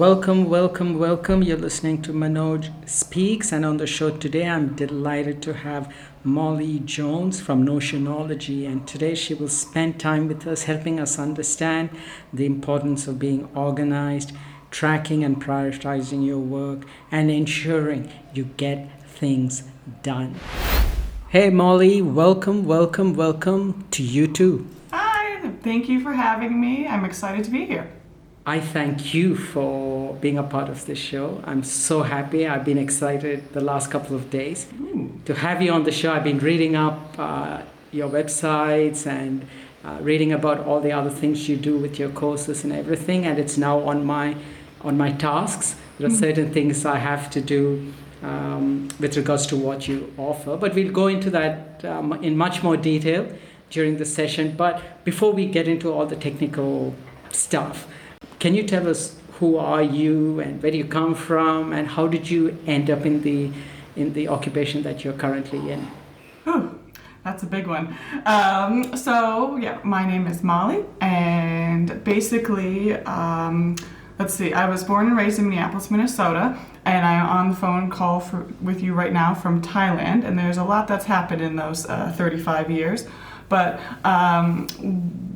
Welcome, welcome, welcome. You're listening to Manoj Speaks, and on the show today, I'm delighted to have Molly Jones from Notionology. And today, she will spend time with us, helping us understand the importance of being organized, tracking and prioritizing your work, and ensuring you get things done. Hey, Molly, welcome, welcome, welcome to you too. Hi, thank you for having me. I'm excited to be here. I thank you for being a part of this show. I'm so happy. I've been excited the last couple of days Ooh. to have you on the show. I've been reading up uh, your websites and uh, reading about all the other things you do with your courses and everything, and it's now on my on my tasks. There are mm certain things I have to do um, with regards to what you offer, but we'll go into that um, in much more detail during the session. But before we get into all the technical stuff, can you tell us who are you and where do you come from and how did you end up in the in the occupation that you're currently in? Oh, that's a big one. Um, so yeah, my name is Molly, and basically, um, let's see, I was born and raised in Minneapolis, Minnesota, and I'm on the phone call for, with you right now from Thailand. And there's a lot that's happened in those uh, 35 years, but. Um,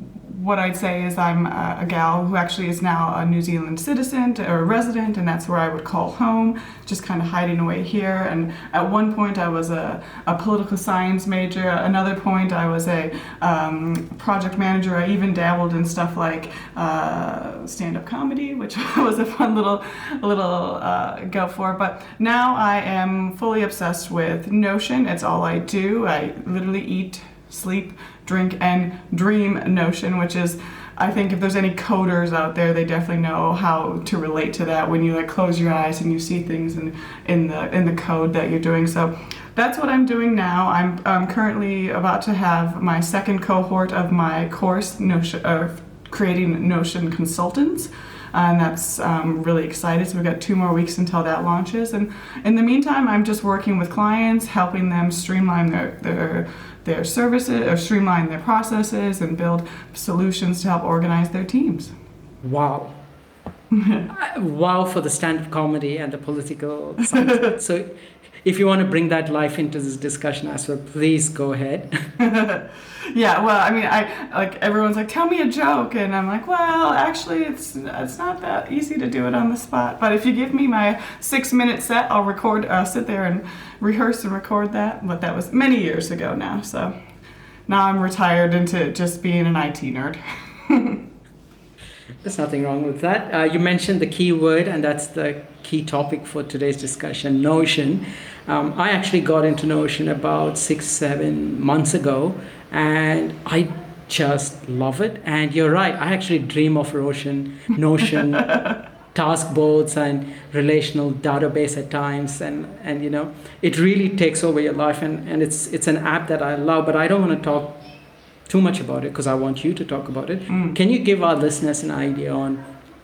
what I'd say is I'm a, a, gal who actually is now a New Zealand citizen or a resident, and that's where I would call home, just kind of hiding away here. And at one point, I was a, a political science major. Another point, I was a um, project manager. I even dabbled in stuff like uh, stand-up comedy, which was a fun little little uh, go for. But now I am fully obsessed with Notion. It's all I do. I literally eat, sleep drink and dream notion, which is I think if there's any coders out there, they definitely know how to relate to that when you like close your eyes and you see things in, in the in the code that you're doing. So that's what I'm doing now. I'm, I'm currently about to have my second cohort of my course, Notion, uh, creating Notion consultants. And that's um, really excited. So we've got two more weeks until that launches. And in the meantime, I'm just working with clients, helping them streamline their, their their services or streamline their processes and build solutions to help organize their teams. Wow. wow for the stand-up comedy and the political so if you want to bring that life into this discussion as well, please go ahead. yeah, well, I mean, I like everyone's like, tell me a joke, and I'm like, well, actually, it's it's not that easy to do it on the spot. But if you give me my six minute set, I'll record, uh, sit there and rehearse and record that. But that was many years ago now, so now I'm retired into just being an IT nerd. There's nothing wrong with that. Uh, you mentioned the key word, and that's the key topic for today's discussion Notion. Um, I actually got into Notion about six, seven months ago, and I just love it. And you're right, I actually dream of Notion, Notion task boards and relational database at times. And, and you know, it really takes over your life. And, and it's, it's an app that I love, but I don't want to talk too much about it because I want you to talk about it. Mm. Can you give our listeners an idea on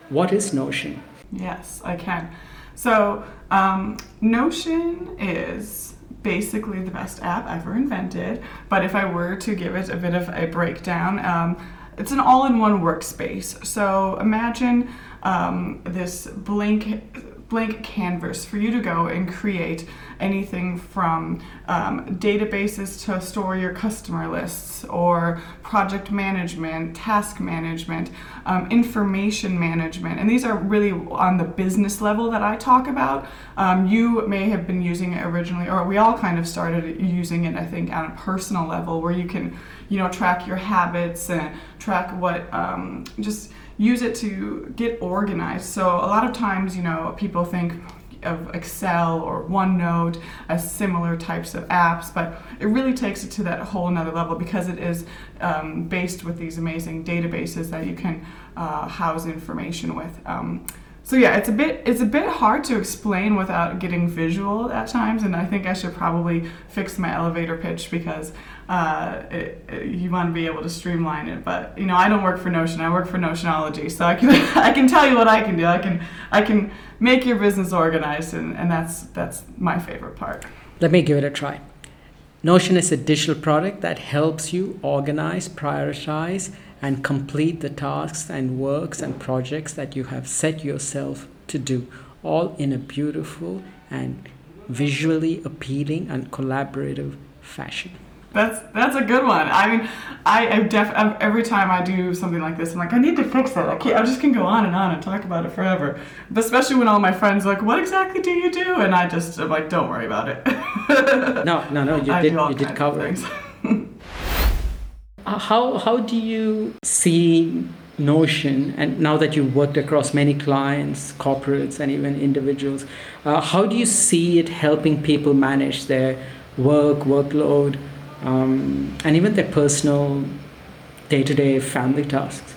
what is Notion? Yes, I can. So, um, Notion is basically the best app ever invented. But if I were to give it a bit of a breakdown, um, it's an all in one workspace. So, imagine um, this blank blank canvas for you to go and create anything from um, databases to store your customer lists or project management, task management, um, information management. And these are really on the business level that I talk about. Um, you may have been using it originally, or we all kind of started using it, I think, on a personal level where you can, you know, track your habits and track what um, just use it to get organized. So a lot of times, you know, people think of Excel or OneNote as similar types of apps, but it really takes it to that whole another level because it is um, based with these amazing databases that you can uh, house information with. Um, so yeah, it's a bit it's a bit hard to explain without getting visual at times, and I think I should probably fix my elevator pitch because uh, it, you want to be able to streamline it. But you know, I don't work for Notion; I work for Notionology, so I can I can tell you what I can do. I can I can make your business organized, and, and that's that's my favorite part. Let me give it a try. Notion is a digital product that helps you organize, prioritize, and complete the tasks and works and projects that you have set yourself to do, all in a beautiful and visually appealing and collaborative fashion. That's that's a good one. I mean, I, def I'm- every time I do something like this, I'm like, I need to fix it. I can't. I just can go on and on and talk about it forever. But especially when all my friends are like, what exactly do you do? And I just am like, don't worry about it. No, no, no, you I did, you did cover it. Uh, How, how do you see Notion, and now that you've worked across many clients, corporates, and even individuals, uh, how do you see it helping people manage their work, workload, um, and even their personal day to day family tasks?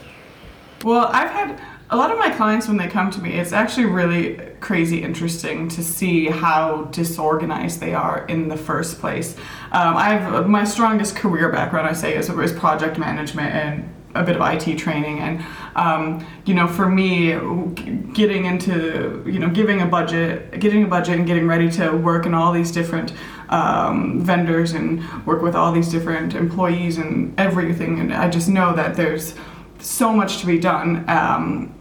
Well, I've had a lot of my clients when they come to me, it's actually really crazy interesting to see how disorganized they are in the first place. Um, I have my strongest career background, I say, is, is project management and a bit of IT training. And, um, you know, for me, getting into, you know, giving a budget, getting a budget and getting ready to work in all these different um, vendors and work with all these different employees and everything. And I just know that there's so much to be done. Um,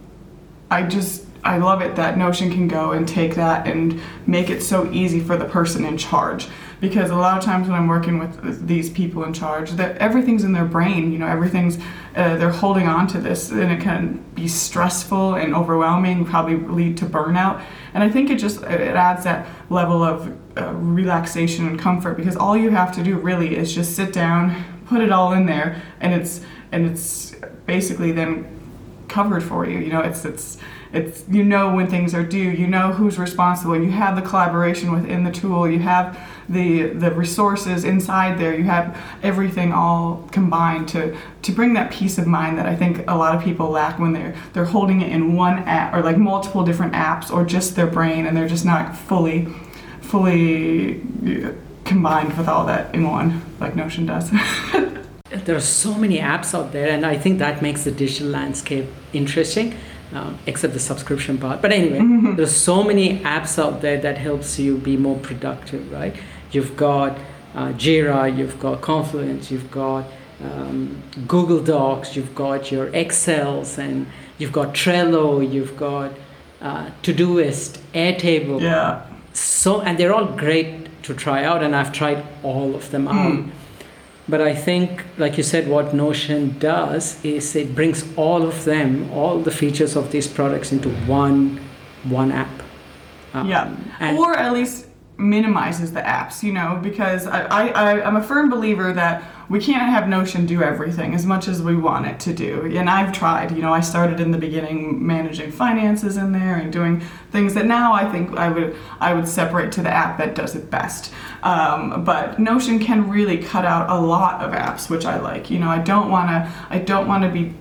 I just I love it that Notion can go and take that and make it so easy for the person in charge. Because a lot of times when I'm working with these people in charge, that everything's in their brain. You know, everything's uh, they're holding on to this, and it can be stressful and overwhelming. Probably lead to burnout. And I think it just it adds that level of uh, relaxation and comfort because all you have to do really is just sit down, put it all in there, and it's and it's basically then covered for you. You know, it's it's it's you know when things are due. You know who's responsible. You have the collaboration within the tool. You have the the resources inside there. You have everything all combined to to bring that peace of mind that I think a lot of people lack when they're they're holding it in one app or like multiple different apps or just their brain and they're just not fully fully uh, combined with all that in one like Notion does. There are so many apps out there, and I think that makes the digital landscape interesting, um, except the subscription part. But anyway, there's so many apps out there that helps you be more productive, right? You've got uh, Jira, you've got Confluence, you've got um, Google Docs, you've got your Excels, and you've got Trello, you've got uh, Todoist, Airtable yeah. So and they're all great to try out and i've tried all of them out. But i think like you said what notion does is it brings all of them all the features of these products into one one app. Um, Yeah, or at least minimizes the apps, you know, because I, I, I'm a firm believer that we can't have Notion do everything as much as we want it to do. And I've tried, you know, I started in the beginning managing finances in there and doing things that now I think I would I would separate to the app that does it best. Um, but Notion can really cut out a lot of apps, which I like. You know, I don't want to I don't want to be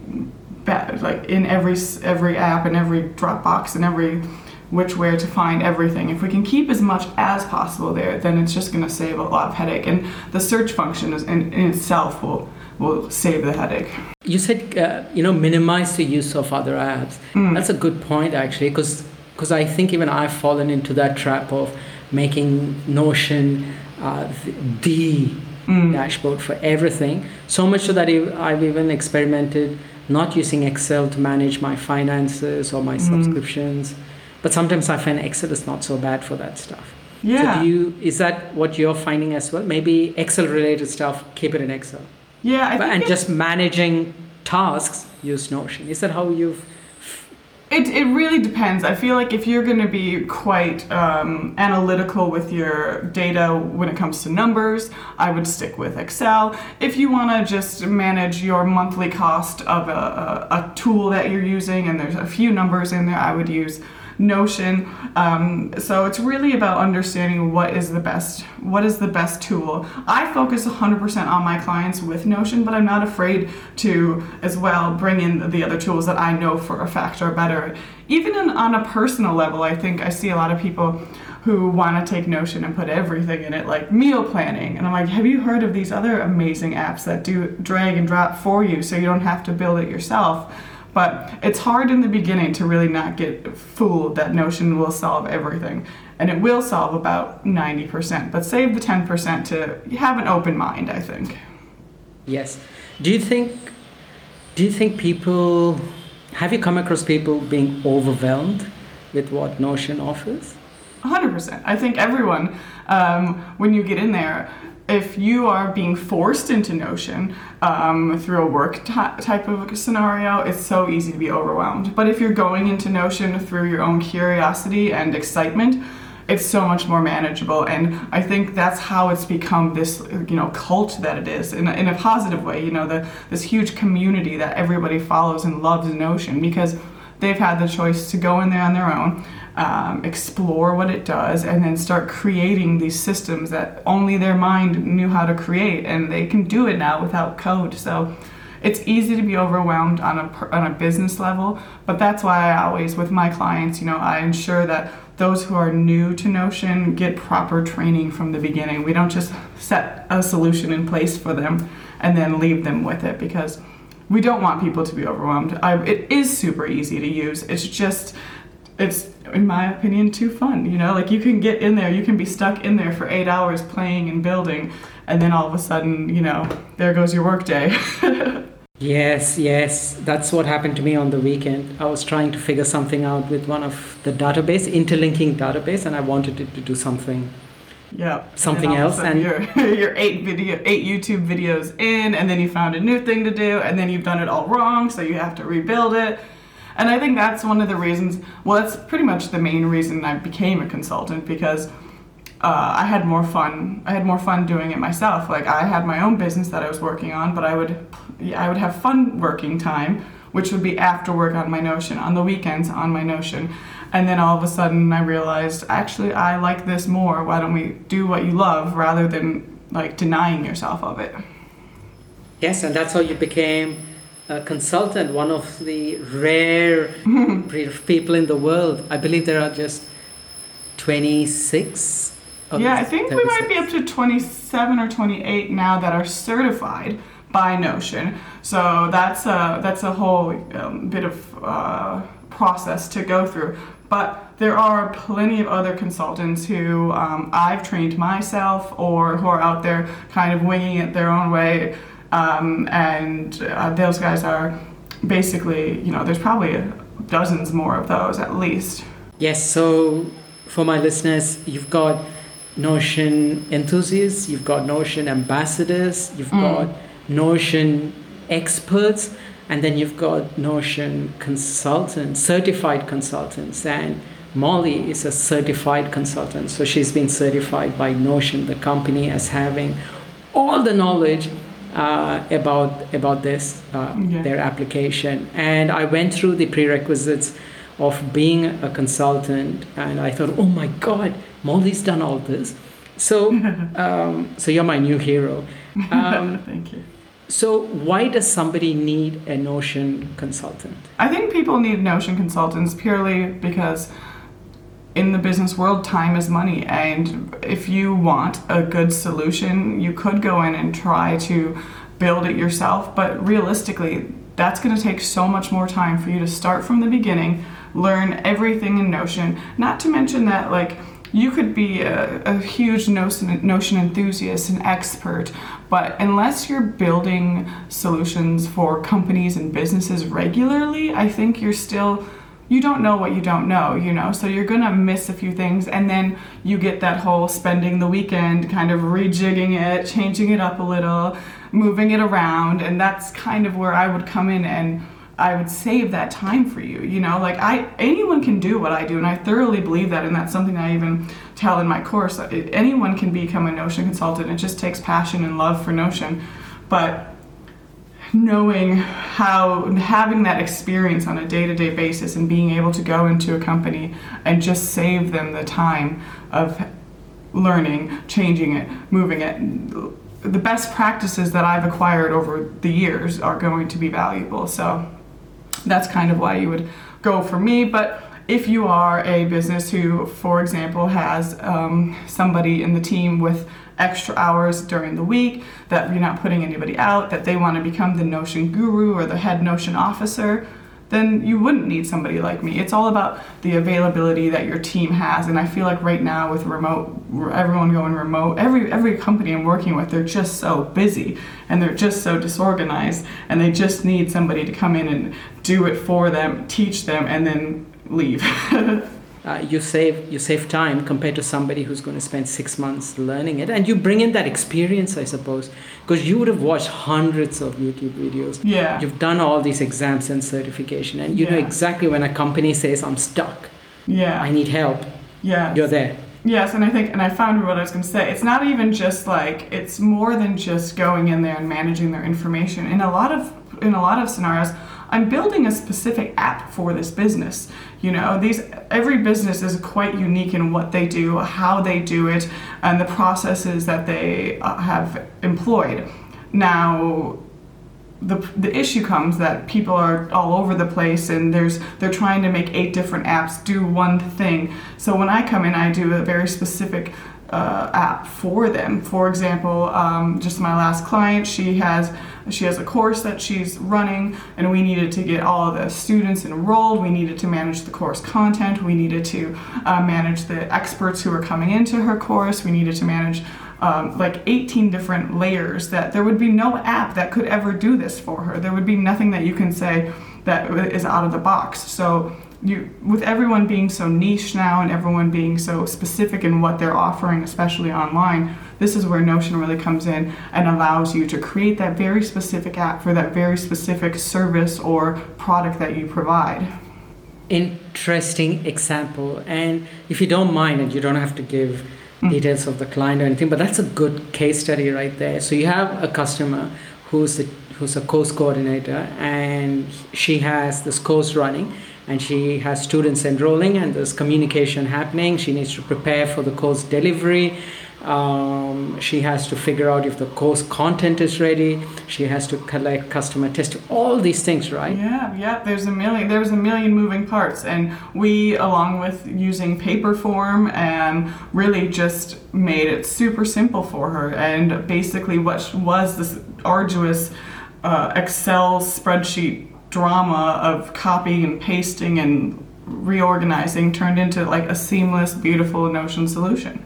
bad, like in every every app and every Dropbox and every which where to find everything. If we can keep as much as possible there, then it's just going to save a lot of headache. And the search function is in, in itself will will save the headache. you said uh, you know minimize the use of other apps that's a good point actually because because i think even i've fallen into that trap of making notion uh, the, the dashboard for everything so much so that I've- i've even experimented not using excel to manage my finances or my subscriptions but sometimes i find excel is not so bad for that stuff Yeah. so do you is that what you're finding as well maybe excel related stuff keep it in excel yeah, I but, think and just managing tasks use notion is that how you've It, it really depends. I feel like if you're going to be quite um, analytical with your data when it comes to numbers, I would stick with Excel. If you want to just manage your monthly cost of a, a, a tool that you're using and there's a few numbers in there, I would use Notion. Um, so it's really about understanding what is the best what is the best tool. I focus 100% on my clients with Notion, but I'm not afraid to as well bring in the other tools that I know for a fact are better. Even in, on a personal level, I think I see a lot of people who want to take Notion and put everything in it, like meal planning. And I'm like, have you heard of these other amazing apps that do drag and drop for you so you don't have to build it yourself? But it's hard in the beginning to really not get fooled that Notion will solve everything. And it will solve about 90%, but save the 10% to have an open mind, I think. Yes. Do you think do you think people have you come across people being overwhelmed with what Notion offers? 100%. I think everyone, um, when you get in there, if you are being forced into Notion um, through a work t- type of scenario, it's so easy to be overwhelmed. But if you're going into Notion through your own curiosity and excitement, it's so much more manageable. And I think that's how it's become this, you know, cult that it is in a, in a positive way. You know, the this huge community that everybody follows and loves Notion because they've had the choice to go in there on their own um, explore what it does, and then start creating these systems that only their mind knew how to create, and they can do it now without code. So it's easy to be overwhelmed on a on a business level, but that's why I always with my clients, you know, I ensure that those who are new to Notion get proper training from the beginning. We don't just set a solution in place for them and then leave them with it because we don't want people to be overwhelmed. I, it is super easy to use. It's just it's in my opinion too fun you know? Like you can get in there you can be stuck in there for eight hours playing and building and then all of a sudden you know there goes your workday yes yes. That's what happened to me on the weekend. I was trying to figure something out with one of the database interlinking database and i wanted it to do something. Yeah something and else and you're, you're eight video eight youtube videos in and then you found a new thing to do and then you've done it all wrong so you have to rebuild it and I think that's one of the reasons, well, that's pretty much the main reason I became a consultant because uh, I had more fun. I had more fun doing it myself. Like I had my own business that I was working on, but I would, I would have fun working time, which would be after work on my Notion, on the weekends on my Notion. And then all of a sudden I realized, actually, I like this more. Why don't we do what you love rather than like denying yourself of it? Yes, and that's how you became a consultant, one of the rare people in the world. I believe there are just 26. Yeah, I think 36. we might be up to 27 or 28 now that are certified by Notion. So that's a that's a whole um, bit of uh, process to go through. But there are plenty of other consultants who um, I've trained myself or who are out there kind of winging it their own way um, and uh, those guys are basically, you know, there's probably dozens more of those at least. Yes, so for my listeners, you've got Notion enthusiasts, you've got Notion ambassadors, you've mm. got Notion experts, and then you've got Notion consultants, certified consultants. And Molly is a certified consultant. So she's been certified by Notion, the company, as having all the knowledge uh, about about this uh, yeah. their application. And i went through the prerequisites of being a consultant and i thought oh my god molly's done all this. So um, so you're my new hero. Um, thank you. so why does somebody need a notion consultant? I think people need notion consultants purely because in the business world, time is money. And if you want a good solution, you could go in and try to build it yourself. But realistically, that's going to take so much more time for you to start from the beginning, learn everything in Notion. Not to mention that, like, you could be a, a huge Notion, Notion enthusiast, and expert, but unless you're building solutions for companies and businesses regularly, I think you're still you don't know what you don't know, you know, so you're gonna miss a few things, and then you get that whole spending the weekend kind of rejigging it, changing it up a little, moving it around, and that's kind of where I would come in and I would save that time for you, you know, like I anyone can do what I do, and I thoroughly believe that, and that's something I even tell in my course. Anyone can become a Notion consultant. It just takes passion and love for Notion, but knowing how having that experience on a day-to-day basis and being able to go into a company and just save them the time of learning changing it moving it the best practices that i've acquired over the years are going to be valuable. So that's kind of why you would go for me. But if you are a business who for example has um, somebody in the team with extra hours during the week, that you're not putting anybody out, that they want to become the Notion guru or the head Notion officer, then you wouldn't need somebody like me. It's all about the availability that your team has. And I feel like right now with remote, everyone going remote, every every company I'm working with, they're just so busy and they're just so disorganized, and they just need somebody to come in and do it for them, teach them, and then leave. uh, you save you save time compared to somebody who's going to spend six months learning it, and you bring in that experience, I suppose, because you would have watched hundreds of YouTube videos. Yeah. You've done all these exams and certification, and you know exactly when a company says, "I'm stuck, Yeah. I need help," yeah. you're there. Yes, and I think, and I found what I was going to say. It's not even just like it's more than just going in there and managing their information. In a lot of in a lot of scenarios, I'm building a specific app for this business. You know, these every business is quite unique in what they do, how they do it, and the processes that they uh, have employed. Now, the, the issue comes that people are all over the place and there's they're trying to make eight different apps do one thing so when i come in i do a very specific uh, app for them for example um, just my last client she has she has a course that she's running and we needed to get all of the students enrolled we needed to manage the course content we needed to uh, manage the experts who are coming into her course we needed to manage um, like 18 different layers that there would be no app that could ever do this for her. There would be nothing that you can say that is out of the box. So you, with everyone being so niche now and everyone being so specific in what they're offering, especially online, this is where Notion really comes in and allows you to create that very specific app for that very specific service or product that you provide. Interesting example, and if you don't mind, and you don't have to give mm. details of the client or anything, but that's a good case study right there. So you have a customer who's a, who's a course coordinator, and she has this course running, and she has students enrolling, and there's communication happening. She needs to prepare for the course delivery. Um, she has to figure out if the course content is ready. She has to collect customer testing. All these things, right? Yeah, yeah. There's a million. There's a million moving parts, and we, along with using Paperform, and really just made it super simple for her. And basically, what was this arduous uh, Excel spreadsheet drama of copying and pasting and reorganizing turned into like a seamless, beautiful Notion solution.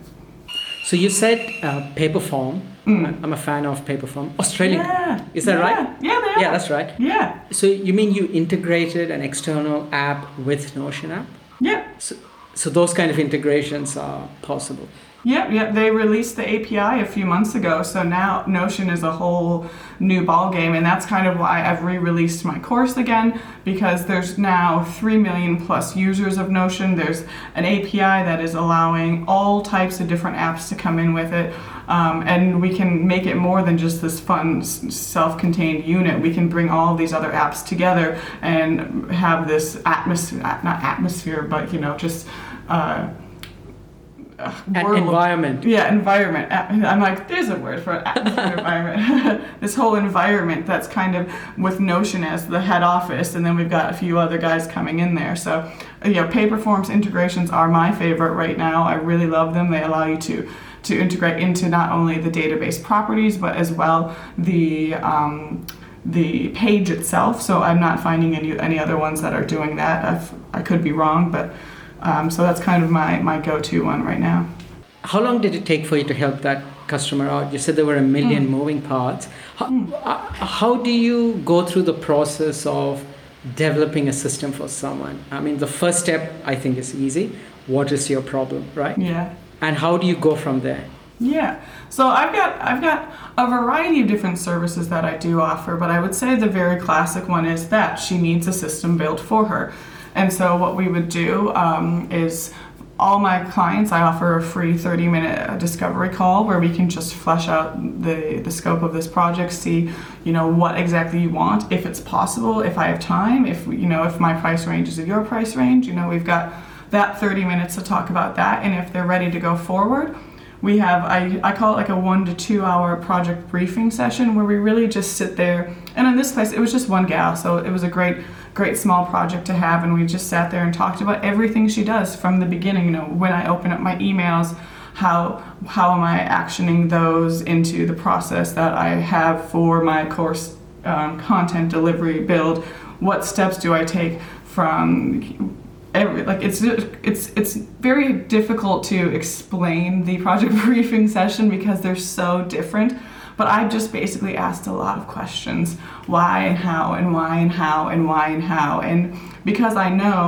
So you said uh, Paperform. I'm a fan of Paperform. Australian. Mm. Yeah. Is that yeah, right? Yeah, they are. Yeah, that's right. Yeah. So you mean you integrated an external app with Notion app? Yeah. So, so those kind of integrations are possible. Yep, yep. They released the API a few months ago, so now Notion is a whole new ballgame, and that's kind of why I've re-released my course again because there's now three million plus users of Notion. There's an API that is allowing all types of different apps to come in with it, um, and we can make it more than just this fun self-contained unit. We can bring all these other apps together and have this atmosphere, not atmosphere, but you know, just. Uh, uh, world- environment. yeah, environment. I'm like, there's a word for it. environment. this whole environment that's kind of with Notion as the head office, and then we've got a few other guys coming in there. So, uh, yeah, Paperforms integrations are my favorite right now. I really love them. They allow you to to integrate into not only the database properties, but as well the um, the page itself. So I'm not finding any any other ones that are doing that. I've, I could be wrong, but um, so that's kind of my my go-to one right now. How long did it take for you to help that customer out? You said there were a million Hmm. moving parts. How, uh, how do you go through the process of developing a system for someone? I mean, the first step I think is easy. What is your problem, right? Yeah. And how do you go from there? Yeah. So I've got I've got a variety of different services that I do offer, but I would say the very classic one is that she needs a system built for her. And so what we would do um, is all my clients I offer a free 30 minute discovery call where we can just flesh out the the scope of this project, see you know what exactly you want, if it's possible, if I have time, if you know if my price range is your price range, you know we've got that 30 minutes to talk about that. And if they're ready to go forward we have I, I call it like a one to two hour project briefing session where we really just sit there. And in this place it was just one gal so it was a great great small project to have and we just sat there and talked about everything she does from the beginning. You know when i open up my emails how how am i actioning those into the process that i have for my course um, content delivery build? What steps do i take from every like it's it's it's very difficult to explain the project briefing session because they're so different but i just basically asked a lot of questions why and how and why and how and why and how. And because i know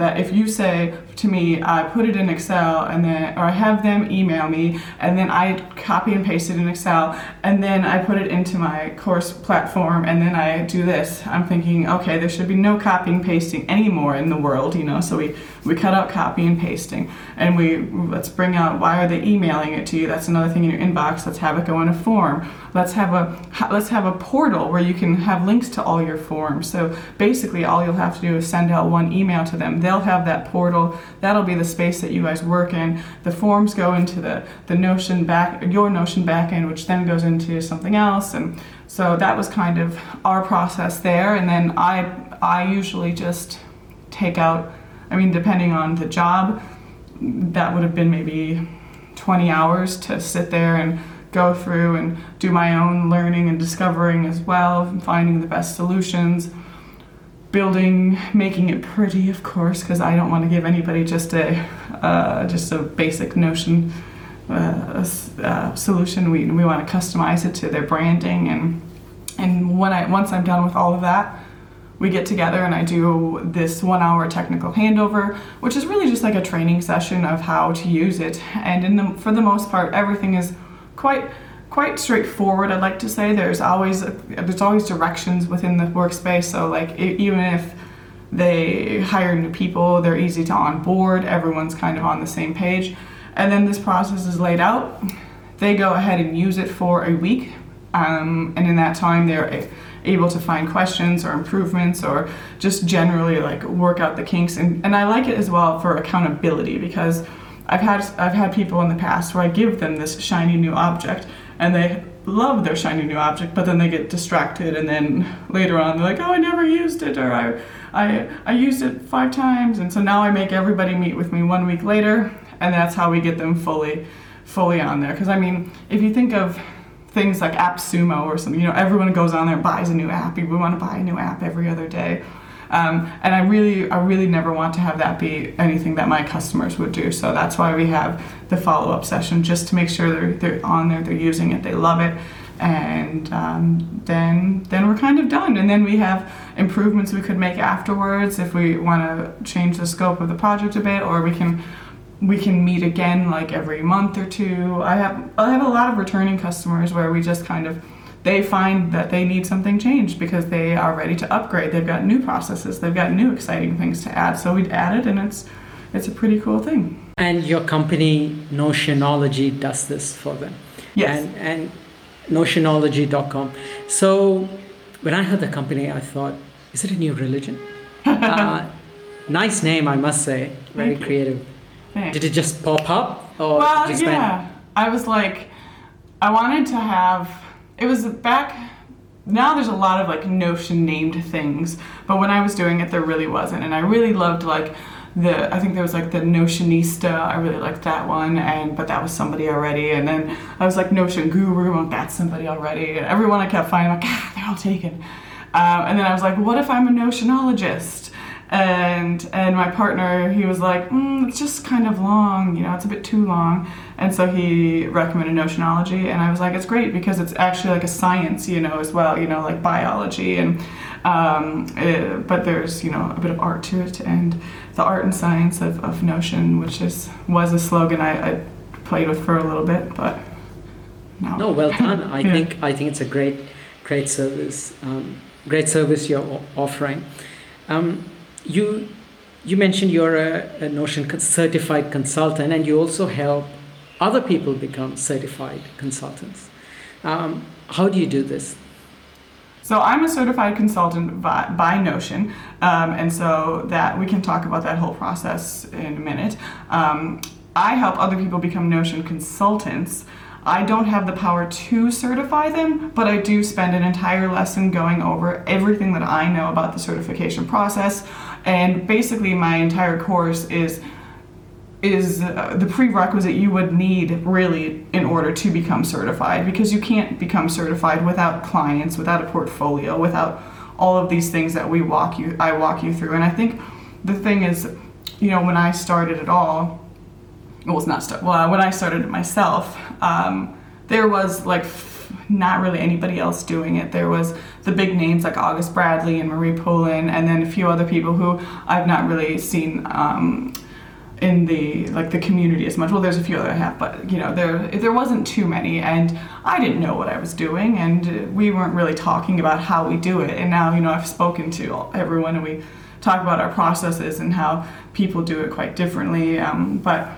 that if you say to me, I put it in Excel and then, or I have them email me and then I copy and paste it in Excel and then I put it into my course platform and then I do this, I'm thinking, okay, there should be no copying and pasting anymore in the world, you know. So we we cut out copy and pasting and we let's bring out why are they emailing it to you? That's another thing in your inbox. Let's have it go in a form. Let's have a let's have a portal where you can have links to all your forms. So basically, all you'll have to do is send out one email to them. They'll have that portal. That'll be the space that you guys work in. The forms go into the the Notion back your Notion backend, which then goes into something else and so that was kind of our process there and then i i usually just take out I mean, depending on the job, that would have been maybe 20 hours to sit there and go through and do my own learning and discovering as well, finding the best solutions, building, making it pretty, of course, because I don't want to give anybody just a uh, just a basic notion uh, uh, solution. We we want to customize it to their branding and and when I once I'm done with all of that we get together and I do this one hour technical handover, which is really just like a training session of how to use it. And in the, for the most part, everything is quite quite straightforward. I'd like to say there's always there's always directions within the workspace. So like it, even if they hire new people, they're easy to onboard. Everyone's kind of on the same page. And then this process is laid out. They go ahead and use it for a week, um, and in that time they're able to find questions or improvements or just generally like work out the kinks and, and I like it as well for accountability because I've had I've had people in the past where I give them this shiny new object and they love their shiny new object but then they get distracted and then later on they're like oh I never used it or I I, I used it five times and so now I make everybody meet with me one week later and that's how we get them fully fully on there because I mean if you think of things like AppSumo or something. You know, everyone goes on there and buys a new app. We want to buy a new app every other day. Um, and I really, I really never want to have that be anything that my customers would do. So that's why we have the follow-up session, just to make sure they're, they're on there, they're using it, they love it, and um, then then we're kind of done. And then we have improvements we could make afterwards if we want to change the scope of the project a bit, or we can we can meet again like every month or two. I have I have a lot of returning customers where we just kind of they find that they need something changed because they are ready to upgrade. They've got new processes, they've got new exciting things to add. So we'd add it and it's it's a pretty cool thing. And your company Notionology does this for them. Yes. And and Notionology.com. So when I heard the company, I thought, is it a new religion? uh, nice name, I must say. Very creative. Did it just pop up? Or well, did you spend- yeah. I was like, I wanted to have. It was back. Now there's a lot of like Notion named things, but when I was doing it, there really wasn't, and I really loved like the. I think there was like the Notionista. I really liked that one, and but that was somebody already. And then I was like Notion Guru, and that's somebody already. And everyone I kept finding, like, ah, they're all taken. Um, and then I was like, what if I'm a Notionologist? And and my partner he was like mm, it's just kind of long you know it's a bit too long and so he recommended notionology and i was like it's great because it's actually like a science you know as well you know like biology and um, it, but there's you know a bit of art to it and the art and science of, of notion which is was a slogan I, I played with for a little bit but no No, well done. I Yeah. think I think it's a great, great service. Um, great service you're offering. Um, you you mentioned you're a, a Notion certified consultant, and you also help other people become certified consultants. Um, how do you do this? So I'm a certified consultant by, by Notion, um, and so that we can talk about that whole process in a minute. Um, I help other people become Notion consultants. I don't have the power to certify them, but I do spend an entire lesson going over everything that I know about the certification process. And basically, my entire course is is uh, the prerequisite you would need really in order to become certified because you can't become certified without clients without a portfolio without all of these things that we walk you I walk you through. And I think the thing is you know when I started it all well it's not start well when I started it myself um, there was like not really anybody else doing it. There was the big names like August Bradley and Marie Poulin, and then a few other people who I've not really seen um, in the like the community as much. Well, there's a few other I have, but you know there there wasn't too many, and I didn't know what I was doing, and we weren't really talking about how we do it. And now you know I've spoken to everyone, and we talk about our processes and how people do it quite differently. Um, but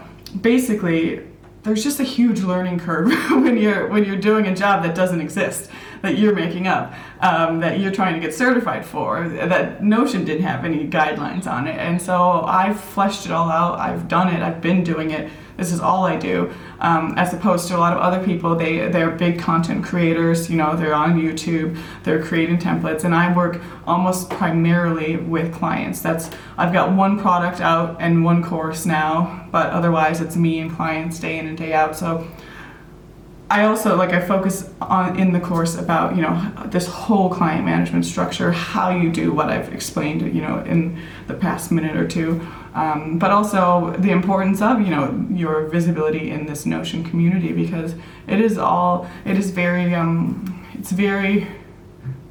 basically, there's just a huge learning curve when you're when you're doing a job that doesn't exist that you're making up um, that you're trying to get certified for that notion didn't have any guidelines on it and so i've fleshed it all out i've done it i've been doing it this is all I do. Um, as opposed to a lot of other people, they they're big content creators. You know, they're on YouTube, they're creating templates, and I work almost primarily with clients. That's I've got one product out and one course now, but otherwise it's me and clients day in and day out. So I also like I focus on in the course about you know this whole client management structure, how you do what I've explained you know in the past minute or two, um, but also the importance of you know your visibility in this Notion community because it is all it is very um, it's very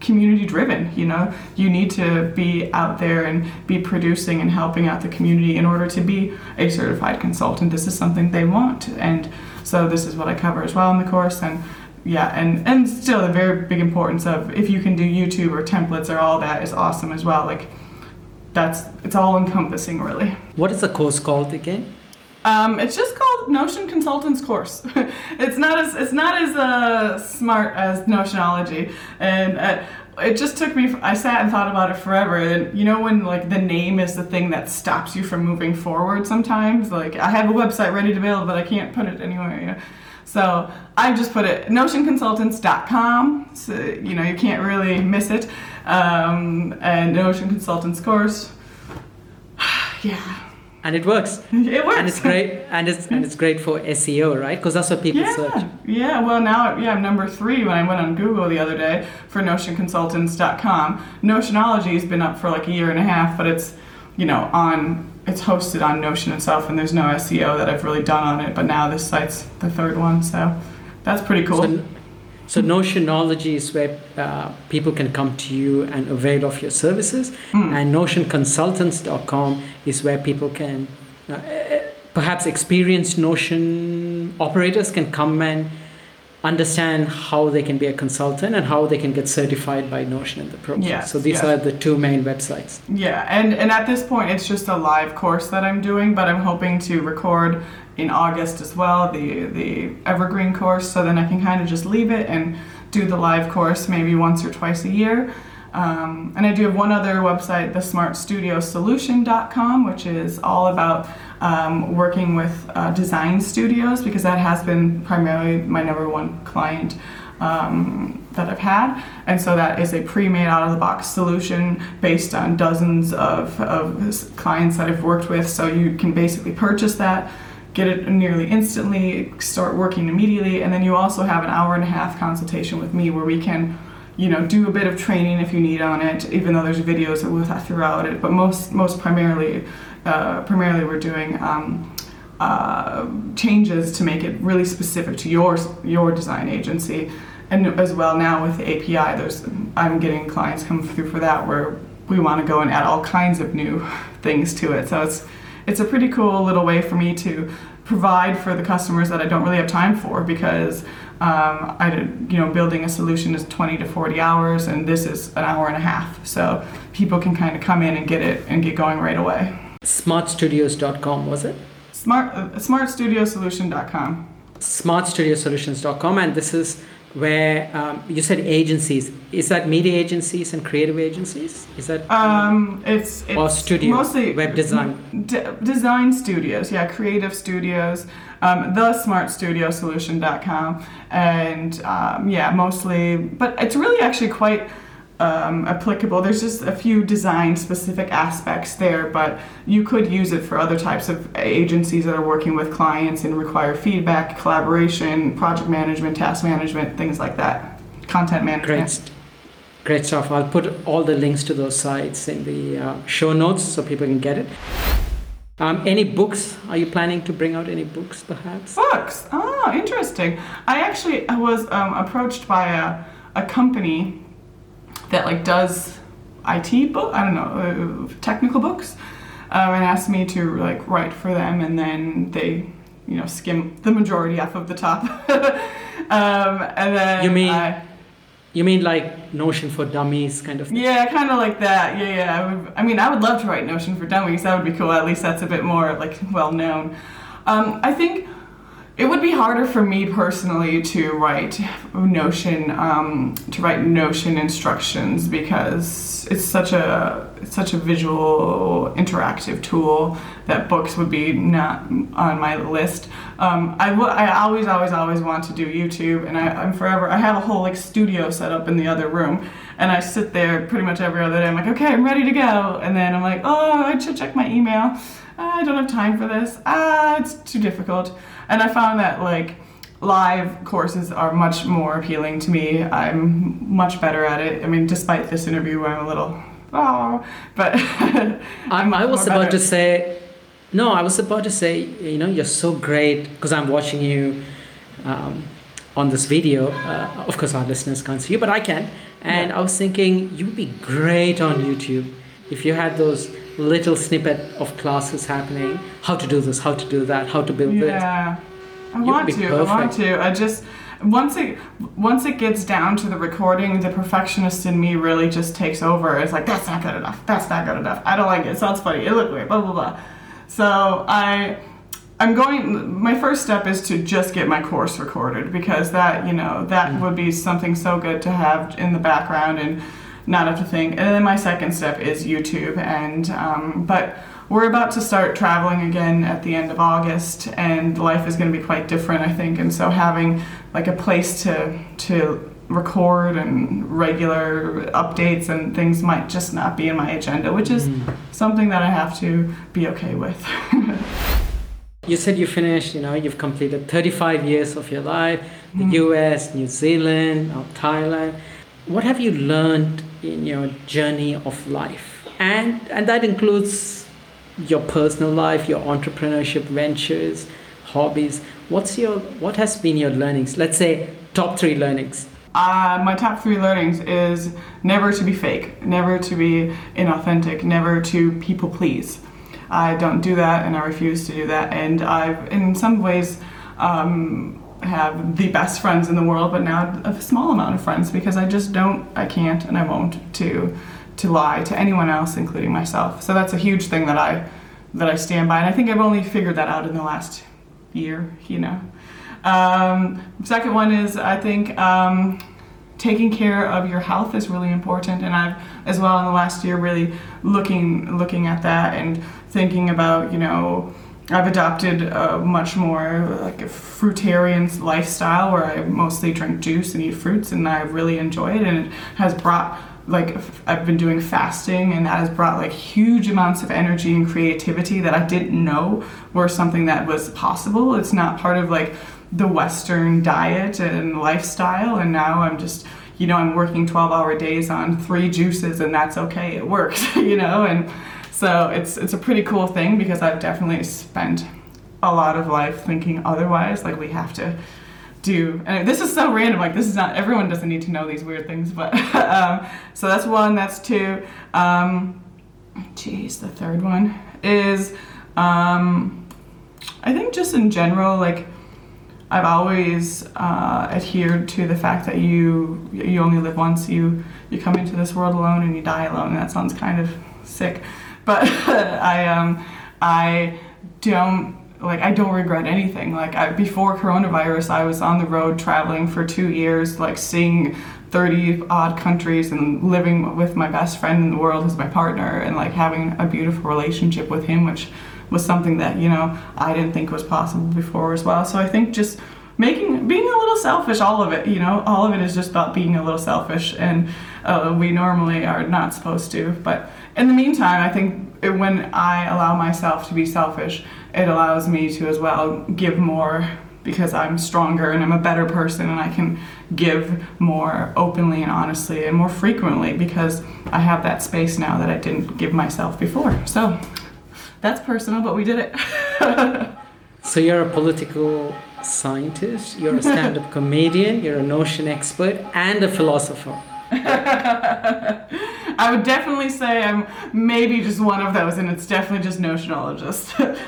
community driven you know? You need to be out there and be producing and helping out the community in order to be a certified consultant. This is something they want and so this is what I cover as well in the course and yeah and and still the very big importance of if you can do YouTube or templates or all that is awesome as well like that's it's all encompassing really. What is the course called again? Um, it's just called Notion Consultants Course. it's not as it's not as uh, smart as Notionology, and uh, it just took me. I sat and thought about it forever. And you know when like the name is the thing that stops you from moving forward. Sometimes like I have a website ready to build, but I can't put it anywhere. You know? So I just put it notionconsultants.com. So you know you can't really miss it. Um, and Notion Consultants course. yeah and it works. It works, and it's great, and it's and it's great for SEO, right? Because that's what people yeah. search. Yeah, well now, yeah, I'm number three when I went on Google the other day for NotionConsultants.com. Notionology has been up for like a year and a half, but it's you know on it's hosted on Notion itself, and there's no SEO that I've really done on it. But now this site's the third one, so that's pretty cool. So, so Notionology is where uh, people can come to you and avail of your services, mm. and NotionConsultants.com is where people can, uh, perhaps experienced Notion operators can come and understand how they can be a consultant and how they can get certified by Notion in the process. Yes, so these yes. are the two main websites. Yeah, and and at this point it's just a live course that I'm doing, but I'm hoping to record in August as well, the the evergreen course, so then I can kind of just leave it and do the live course maybe once or twice a year. Um, and I do have one other website, thesmartstudiosolution.com, which is all about um, working with uh, design studios because that has been primarily my number one client um, that I've had. And so that is a pre made out of the box solution based on dozens of, of clients that I've worked with. So you can basically purchase that get it nearly instantly, start working immediately, and then you also have an hour and a half consultation with me where we can, you know, do a bit of training if you need on it, even though there's videos throughout it. But most most primarily, uh, primarily we're doing. Um, uh, changes to make it really specific to your your design agency, and as well now with the API, there's I'm getting clients come through for that where we want to go and add all kinds of new things to it. So it's it's a pretty cool little way for me to provide for the customers that I don't really have time for because um, I you know building a solution is 20 to 40 hours and this is an hour and a half. So people can kind of come in and get it and get going right away. Smartstudios.com was it? Smart uh, smartstudiosolution.com smartstudiosolutions.com and this is where um, you said agencies. Is that media agencies and creative agencies? Is that um, it's, it's or studio mostly web design? d- design studios yeah creative studios um, the smartstudiosolution.com and um, yeah mostly but it's really actually quite um, applicable. There's just a few design specific aspects there, but you could use it for other types of agencies that are working with clients and require feedback, collaboration, project management, task management, things like that, content management. Great. Great stuff. I'll put all the links to those sites in the uh, show notes so people can get it. Um, any books? Are you planning to bring out any books, perhaps? Books. Oh, interesting. I actually was um, approached by a, a company that like does IT book. I don't know uh, technical books, um, and asked me to like write for them, and then they, you know, skim the majority off of the top. um, and then You mean- I- You mean like Notion for Dummies kind of thing? Yeah, kind of like that. Yeah, yeah. I, would, I mean, I would love to write Notion for Dummies. That would be cool. At least that's a bit more like well known. Um, I think it would be harder for me personally to write Notion um, to write Notion instructions because it's such a it's such a visual interactive tool that books would be not on my list. Um, I I always always always want to do YouTube and I, I'm forever I have a whole like studio set up in the other room and I sit there pretty much every other day. I'm like okay I'm ready to go and then I'm like oh I should check my email. Ah, I don't have time for this. Ah, it's too difficult. And I found that like live courses are much more appealing to me. I'm much better at it. I mean, despite this interview where I'm a little oh, but I'm, I was about better. to say, no, I was about to say, you know, you're so great because I'm watching you um, on this video. Uh, of course, our listeners can't see you, but I can. And Yeah. I was thinking you'd be great on YouTube if you had those little snippet of classes happening, how to do this, how to do that, how to build this. Yeah, I want to. I want to. I just once it once it gets down to the recording, the perfectionist in me really just takes over. It's like that's not good enough. That's not good enough. I don't like it. It sounds funny. It look weird. Blah blah blah. So I. I'm going. My first step is to just get my course recorded because that, you know, that mm. would be something so good to have in the background and not have to think. And then my second step is YouTube. And um, but we're about to start traveling again at the end of August, and life is going to be quite different, I think. And so having like a place to to record and regular updates and things might just not be in my agenda, which is something that I have to be okay with. You said you finished, you know, you've completed 35 years of your life, the US, New Zealand, Thailand. What have you learned in your journey of life? And, and that includes your personal life, your entrepreneurship ventures, hobbies. What's your, what has been your learnings? Let's say top three learnings. Uh, my top three learnings is never to be fake, never to be inauthentic, never to people please. I don't do that, and I refuse to do that. And I've, in some ways, um, have the best friends in the world, but now a small amount of friends because I just don't, I can't, and I won't to to lie to anyone else, including myself. So that's a huge thing that I that I stand by, and I think I've only figured that out in the last year. You know. Um, second one is I think um, taking care of your health is really important, and I've as well in the last year really looking looking at that and thinking about you know I've adopted a much more like a fruitarian lifestyle where I mostly drink juice and eat fruits, and I really enjoy it, and it has brought like I've been doing fasting, and that has brought like huge amounts of energy and creativity that I didn't know were something that was possible. It's not part of like the Western diet and lifestyle, and now I'm just you know I'm working 12 hour days on three juices, and that's okay. It works, you know, and so it's it's a pretty cool thing because I've definitely spent a lot of life thinking otherwise. Like we have to do, and this is so random. Like this is not everyone doesn't need to know these weird things, but um, so that's one. That's two. Um, geez, the third one is um, I think just in general, like I've always uh, adhered to the fact that you you only live once. You you come into this world alone and you die alone. That sounds kind of sick, but I um I don't like I don't regret anything. Like I, before coronavirus, I was on the road traveling for two years, like seeing. 30 odd countries and living with my best friend in the world as my partner and like having a beautiful relationship with him which was something that you know I didn't think was possible before as well. So I think just making being a little selfish, all of it, you know, all of it is just about being a little selfish, and uh, we normally are not supposed to. But in the meantime, I think it- when I allow myself to be selfish, it allows me to as well give more because I'm stronger and I'm a better person and I can give more openly and honestly and more frequently because I have that space now that I didn't give myself before. So that's personal, but we did it. So you're a political scientist, you're a stand-up comedian, you're a notion expert, and a philosopher. I would definitely say I'm maybe just one of those, and it's definitely just notionologist.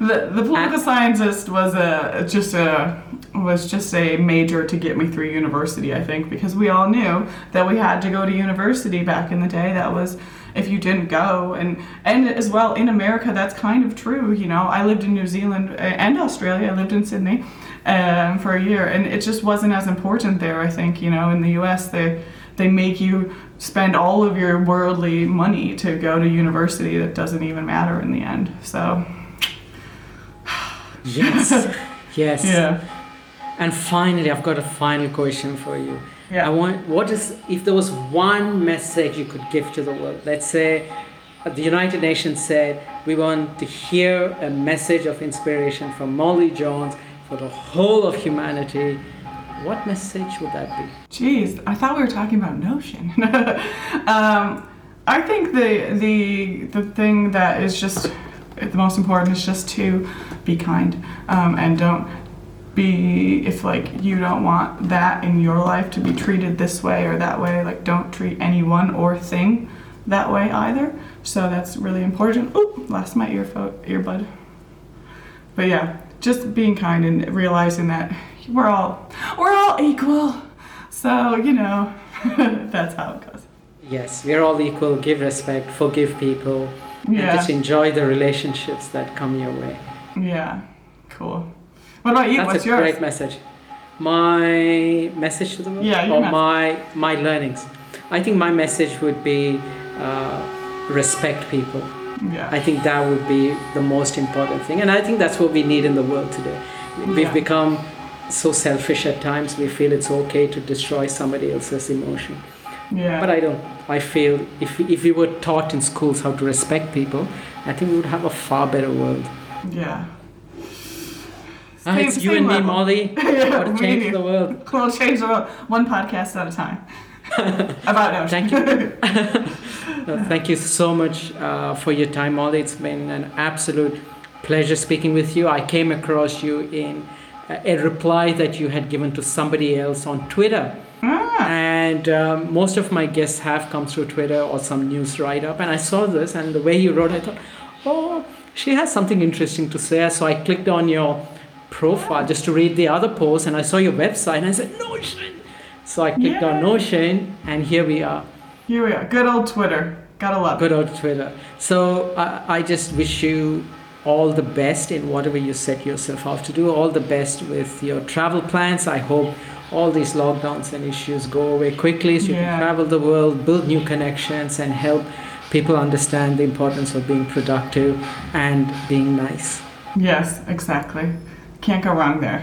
the the political scientist was a just a was just a major to get me through university. I think because we all knew that we had to go to university back in the day. That was if you didn't go, and and as well in America, that's kind of true. You know, I lived in New Zealand uh, and Australia. I lived in Sydney um, for a year, and it just wasn't as important there. I think you know in the U.S. they they make you spend all of your worldly money to go to university that doesn't even matter in the end. So Yes. yes. yeah, And finally, I've got a final question for you. Yeah. I want what is if there was one message you could give to the world? Let's say uh, the United Nations said we want to hear a message of inspiration from Molly Jones for the whole of humanity. What message would that be? Jeez, I thought we were talking about Notion. um, I think the the the thing that is just the most important is just to be kind um, and don't be if like you don't want that in your life to be treated this way or that way like don't treat anyone or thing that way either so that's really important Oop, lost my earphone earbud but yeah just being kind and realizing that we're all we're all equal so you know that's how it goes Yes, we're all equal. Give respect, forgive people, and just enjoy the relationships that come your way. yeah cool what about you That's what's a yours great message. My message to the world, Yeah, or message. my my learnings. I think my message would be uh, respect people. yeah I think that would be the most important thing, and I think that's what we need in the world today. We've Yeah. become so selfish at times. We feel it's okay to destroy somebody else's emotion, yeah but I don't. I feel if if we were taught in schools how to respect people, I think we would have a far better world. yeah Ah, it's Same- you same and me. Molly. yeah we change the world. we'll change the world one podcast at a time about Notion Thank you. No, thank you so much uh, for your time, Molly. It's been an absolute pleasure speaking with you. I came across you in a, reply that you had given to somebody else on Twitter. ah, And um, most of my guests have come through Twitter or some news write up. And I saw this, and the way you wrote it, I thought, oh, she has something interesting to say. So I clicked on your profile just to read the other posts, and I saw your website, and I said, Notion. So I clicked on Yay. Notion, and here we are. here we are good old Twitter gotta love it Good old Twitter. So I, I just wish you all the best in whatever you set yourself out to do. All the best with your travel plans. I hope all these lockdowns and issues go away quickly so you Yeah. can travel the world, build new connections, and help people understand the importance of being productive and being nice. yes exactly can't go wrong there